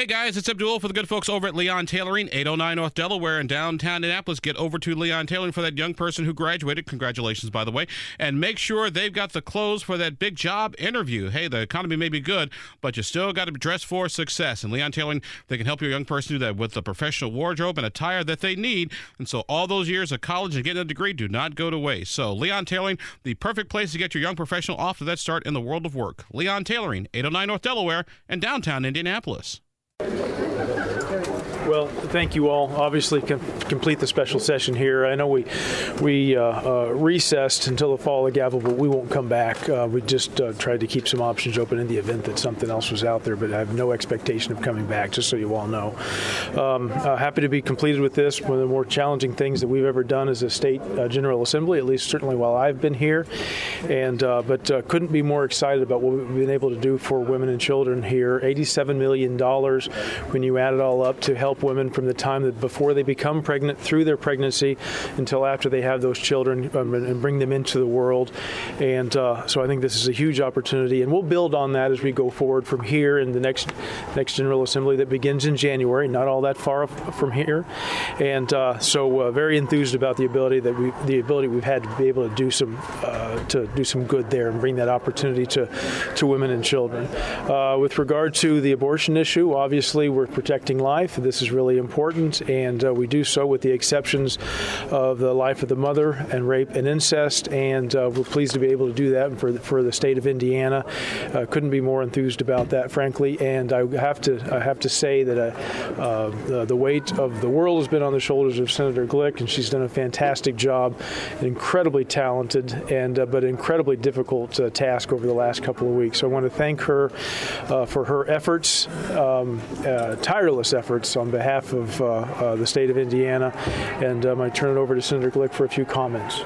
Hey guys, it's Abdul for the good folks over at Leon Tailoring, 809 North Delaware in downtown Indianapolis. Get over to Leon Tailoring for that young person who graduated. Congratulations, by the way. And make sure they've got the clothes for that big job interview. Hey, the economy may be good, but you still got to dress for success. And Leon Tailoring, they can help your young person do that with the professional wardrobe and attire that they need. And so all those years of college and getting a degree do not go to waste. So Leon Tailoring, the perfect place to get your young professional off to that start in the world of work. Leon Tailoring, 809 North Delaware and downtown Indianapolis. Well, thank you all. Obviously, com- complete the special session here. I know we we uh, uh, recessed until the fall of gavel, but we won't come back. Uh, we just uh, tried to keep some options open in the event that something else was out there, but I have no expectation of coming back. Just so you all know, um, uh, happy to be completed with this. One of the more challenging things that we've ever done as a state uh, general assembly, at least certainly while I've been here, and but couldn't be more excited about what we've been able to do for women and children here. Eighty-seven million dollars when you add it all up to help women from the time that before they become pregnant through their pregnancy until after they have those children um, and bring them into the world. And uh, so I think this is a huge opportunity, and we'll build on that as we go forward from here in the next next General Assembly that begins in January, not all that far from here. And uh, so uh, very enthused about the ability that we the ability we've had to be able to do some uh, to do some good there and bring that opportunity to to women and children. Uh, with regard to the abortion issue, obviously we're protecting life. This is really important, and uh, we do so with the exceptions of the life of the mother and rape and incest. And uh, we're pleased to be able to do that for the, for the state of Indiana. Uh, couldn't be more enthused about that, frankly. And I have to I have to say that uh, uh, the, the, weight of the world has been on the shoulders of Senator Glick, and she's done a fantastic job, incredibly talented, and but incredibly difficult task over the last couple of weeks. So I want to thank her for her efforts, um, tireless efforts on behalf of uh, uh, the state of Indiana, and um, I turn it over to Senator Glick for a few comments.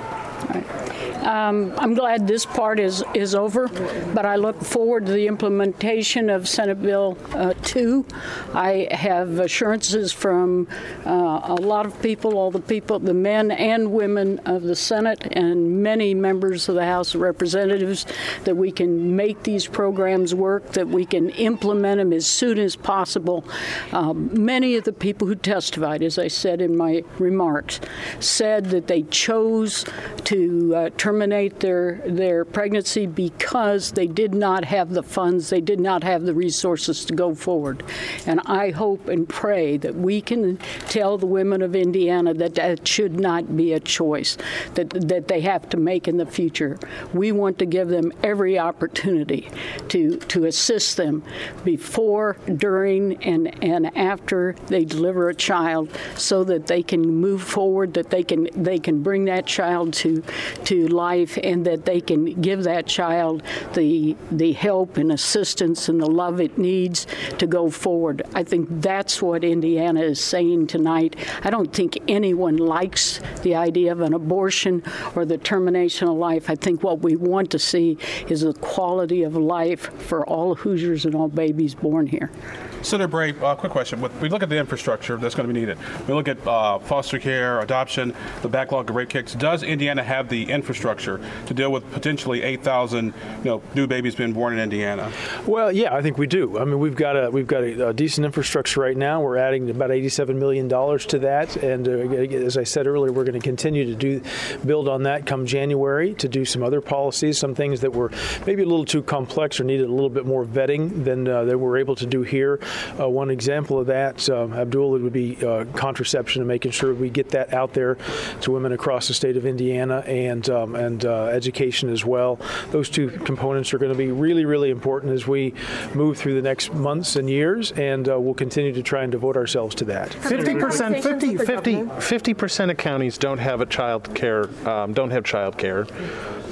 Um, I'm glad this part is, is over, but I look forward to the implementation of Senate Bill uh, 2. I have assurances from uh, a lot of people, all the people, the men and women of the Senate, and many members of the House of Representatives, that we can make these programs work, that we can implement them as soon as possible. Um, many of the people who testified, as I said in my remarks, said that they chose to uh, terminate terminate their, their pregnancy because they did not have the funds, they did not have the resources to go forward. And I hope and pray that we can tell the women of Indiana that that should not be a choice that, that they have to make in the future. We want to give them every opportunity to, to assist them before, during, and, and after they deliver a child so that they can move forward, that they can, they can bring that child to, to life and that they can give that child the the help and assistance and the love it needs to go forward. I think that's what Indiana is saying tonight. I don't think anyone likes the idea of an abortion or the termination of life. I think what we want to see is the quality of life for all Hoosiers and all babies born here. Senator Bray, uh, quick question. We look at the infrastructure that's going to be needed. We look at uh, foster care, adoption, the backlog of rape kits. Does Indiana have the infrastructure to deal with potentially 8,000 you know, new babies being born in Indiana? Well, yeah, I think we do. I mean, we've got a we've got a, a decent infrastructure right now. We're adding about 87 million dollars to that, and uh, as I said earlier, we're going to continue to do build on that come January to do some other policies, some things that were maybe a little too complex or needed a little bit more vetting than uh, we're able to do here. Uh, one example of that, uh, Abdul, would be uh, contraception and making sure we get that out there to women across the state of Indiana and um, and uh, education as well. Those two components are going to be really, really important as we move through the next months and years, and uh, we'll continue to try and devote ourselves to that. 50%, 50, 50, percent of counties don't have a child care, um, don't have child care.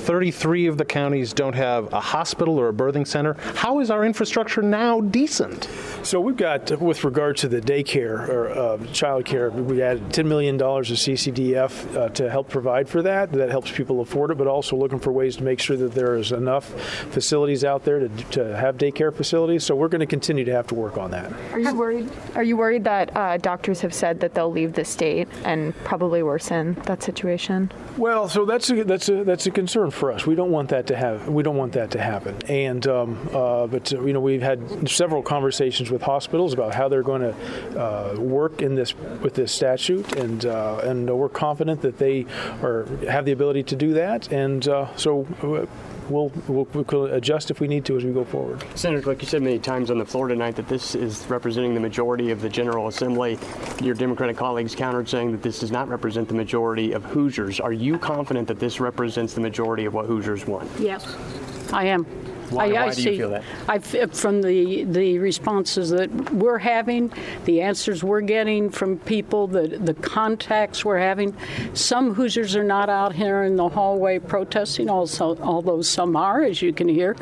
33 of the counties don't have a hospital or a birthing center. How is our infrastructure now decent? So we've got, with regard to the daycare or uh, child care, we added $10 million of CCDF uh, to help provide for that. That helps people afford it, but also looking for ways to make sure that there is enough facilities out there to, to have daycare facilities. So we're going to continue to have to work on that. Are you worried? Are you worried that uh, doctors have said that they'll leave the state and probably worsen that situation? Well, so that's a, that's a, that's a concern for us. We don't want that to have. We don't want that to happen. And um, uh, but uh, you know we've had several conversations with hospitals about how they're going to uh, work in this with this statute, and uh, and we're confident that they are have the ability to do that. And uh, so uh, we'll, we'll, we'll adjust if we need to as we go forward. Senator, like you said many times on the floor tonight, that this is representing the majority of the General Assembly. Your Democratic colleagues countered saying that this does not represent the majority of Hoosiers. Are you confident that this represents the majority of what Hoosiers want? Yes, I am. Why- I, I why do you see, feel that? I from the the responses that we're having, the answers we're getting from people, the the contacts we're having. Some Hoosiers are not out here in the hallway protesting, also although some are, as you can hear.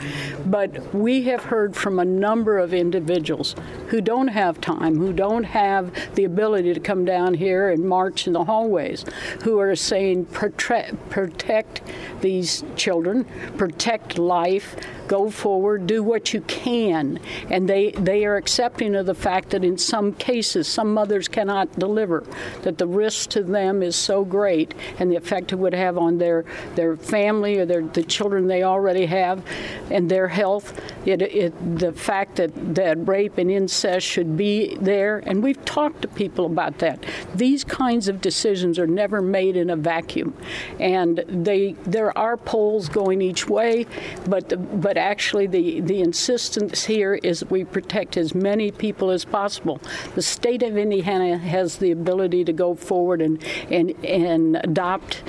But we have heard from a number of individuals who don't have time, who don't have the ability to come down here and march in the hallways, who are saying protect, protect these children, protect life, go forward, do what you can. And they, they are accepting of the fact that in some cases, some mothers cannot deliver, that the risk to them is so great and the effect it would have on their, their family or their, the children they already have and their health. It, it, the fact that, that rape and incest should be there, and we've talked to people about that. These kinds of decisions are never made in a vacuum, and they there are polls going each way, but the, but actually the the insistence here is we protect as many people as possible. The state of Indiana has the ability to go forward and and and adopt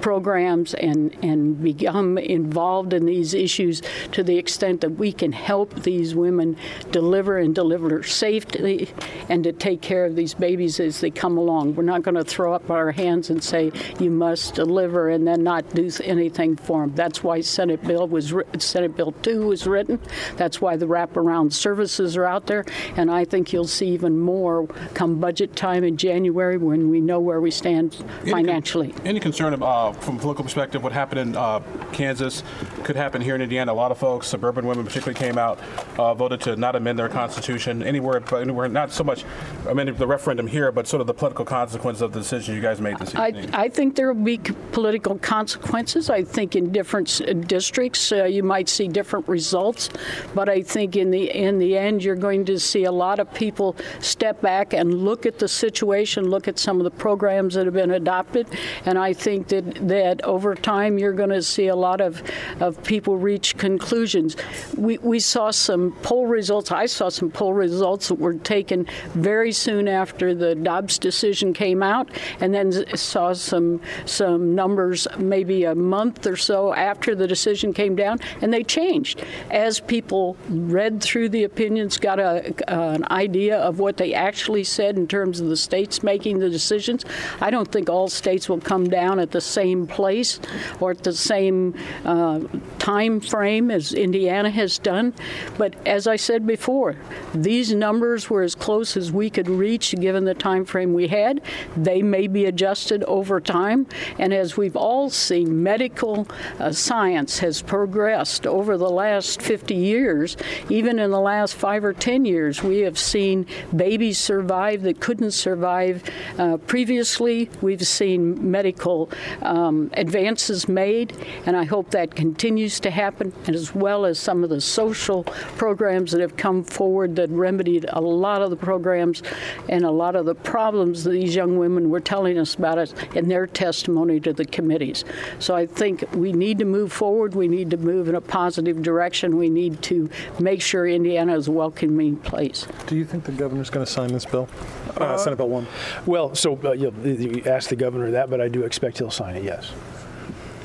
programs and, and become involved in these issues to the extent that we can help these women deliver and deliver safely and to take care of these babies as they come along. We're not going to throw up our hands and say you must deliver and then not do anything for them. That's why Senate Bill was Senate Bill 2 was written. That's why the wraparound services are out there, and I think you'll see even more come budget time in January when we know where we stand financially. Any concern uh, uh, from a political perspective, what happened in uh, Kansas could happen here in Indiana? A lot of folks, suburban women particularly, came out, uh, voted to not amend their constitution. Anywhere, anywhere, not so much amending the referendum here, but sort of the political consequences of the decision you guys made this I, evening. I think there will be political consequences. I think in different districts uh, you might see different results, but I think in the in the end you're going to see a lot of people step back and look at the situation, look at some of the programs that have been adopted, and I think that that over time you're going to see a lot of of people reach conclusions. We we saw some poll results. I saw some poll results that were taken very soon after the Dobbs decision came out, and then saw some some numbers maybe a month or so after the decision came down, and they changed as people read through the opinions, got a, an idea of what they actually said in terms of the states making the decisions. I don't think all states will come down at the same place or at the same uh, time frame as Indiana has done, but as I said before, these numbers were as close as we could reach given the time frame we had. They may be adjusted over time, and as we've all seen, medical uh, science has progressed over the last 50 years. Even in the last five or 10 years, we have seen babies survive that couldn't survive uh, previously. We've seen medical um, advances made, and I hope that continues to happen, and as well as some of the social programs that have come forward that remedied a lot of the programs and a lot of the problems that these young women were telling us about it in their testimony to the committees. So I think we need to move forward. We need to move in a positive direction. We need to make sure Indiana is a welcoming place. Do you think the governor's going to sign this bill? Uh, Senate Bill 1. Well, so uh, you, know, you asked the governor that, but I do expect he'll sign it. Yes.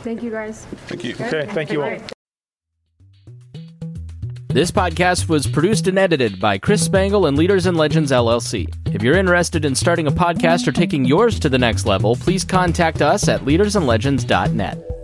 Thank you, guys. Thank you. Okay. Thank you all. This podcast was produced and edited by Chris Spangle and Leaders and Legends LLC. If you're interested in starting a podcast or taking yours to the next level, please contact us at leadersandlegends.net.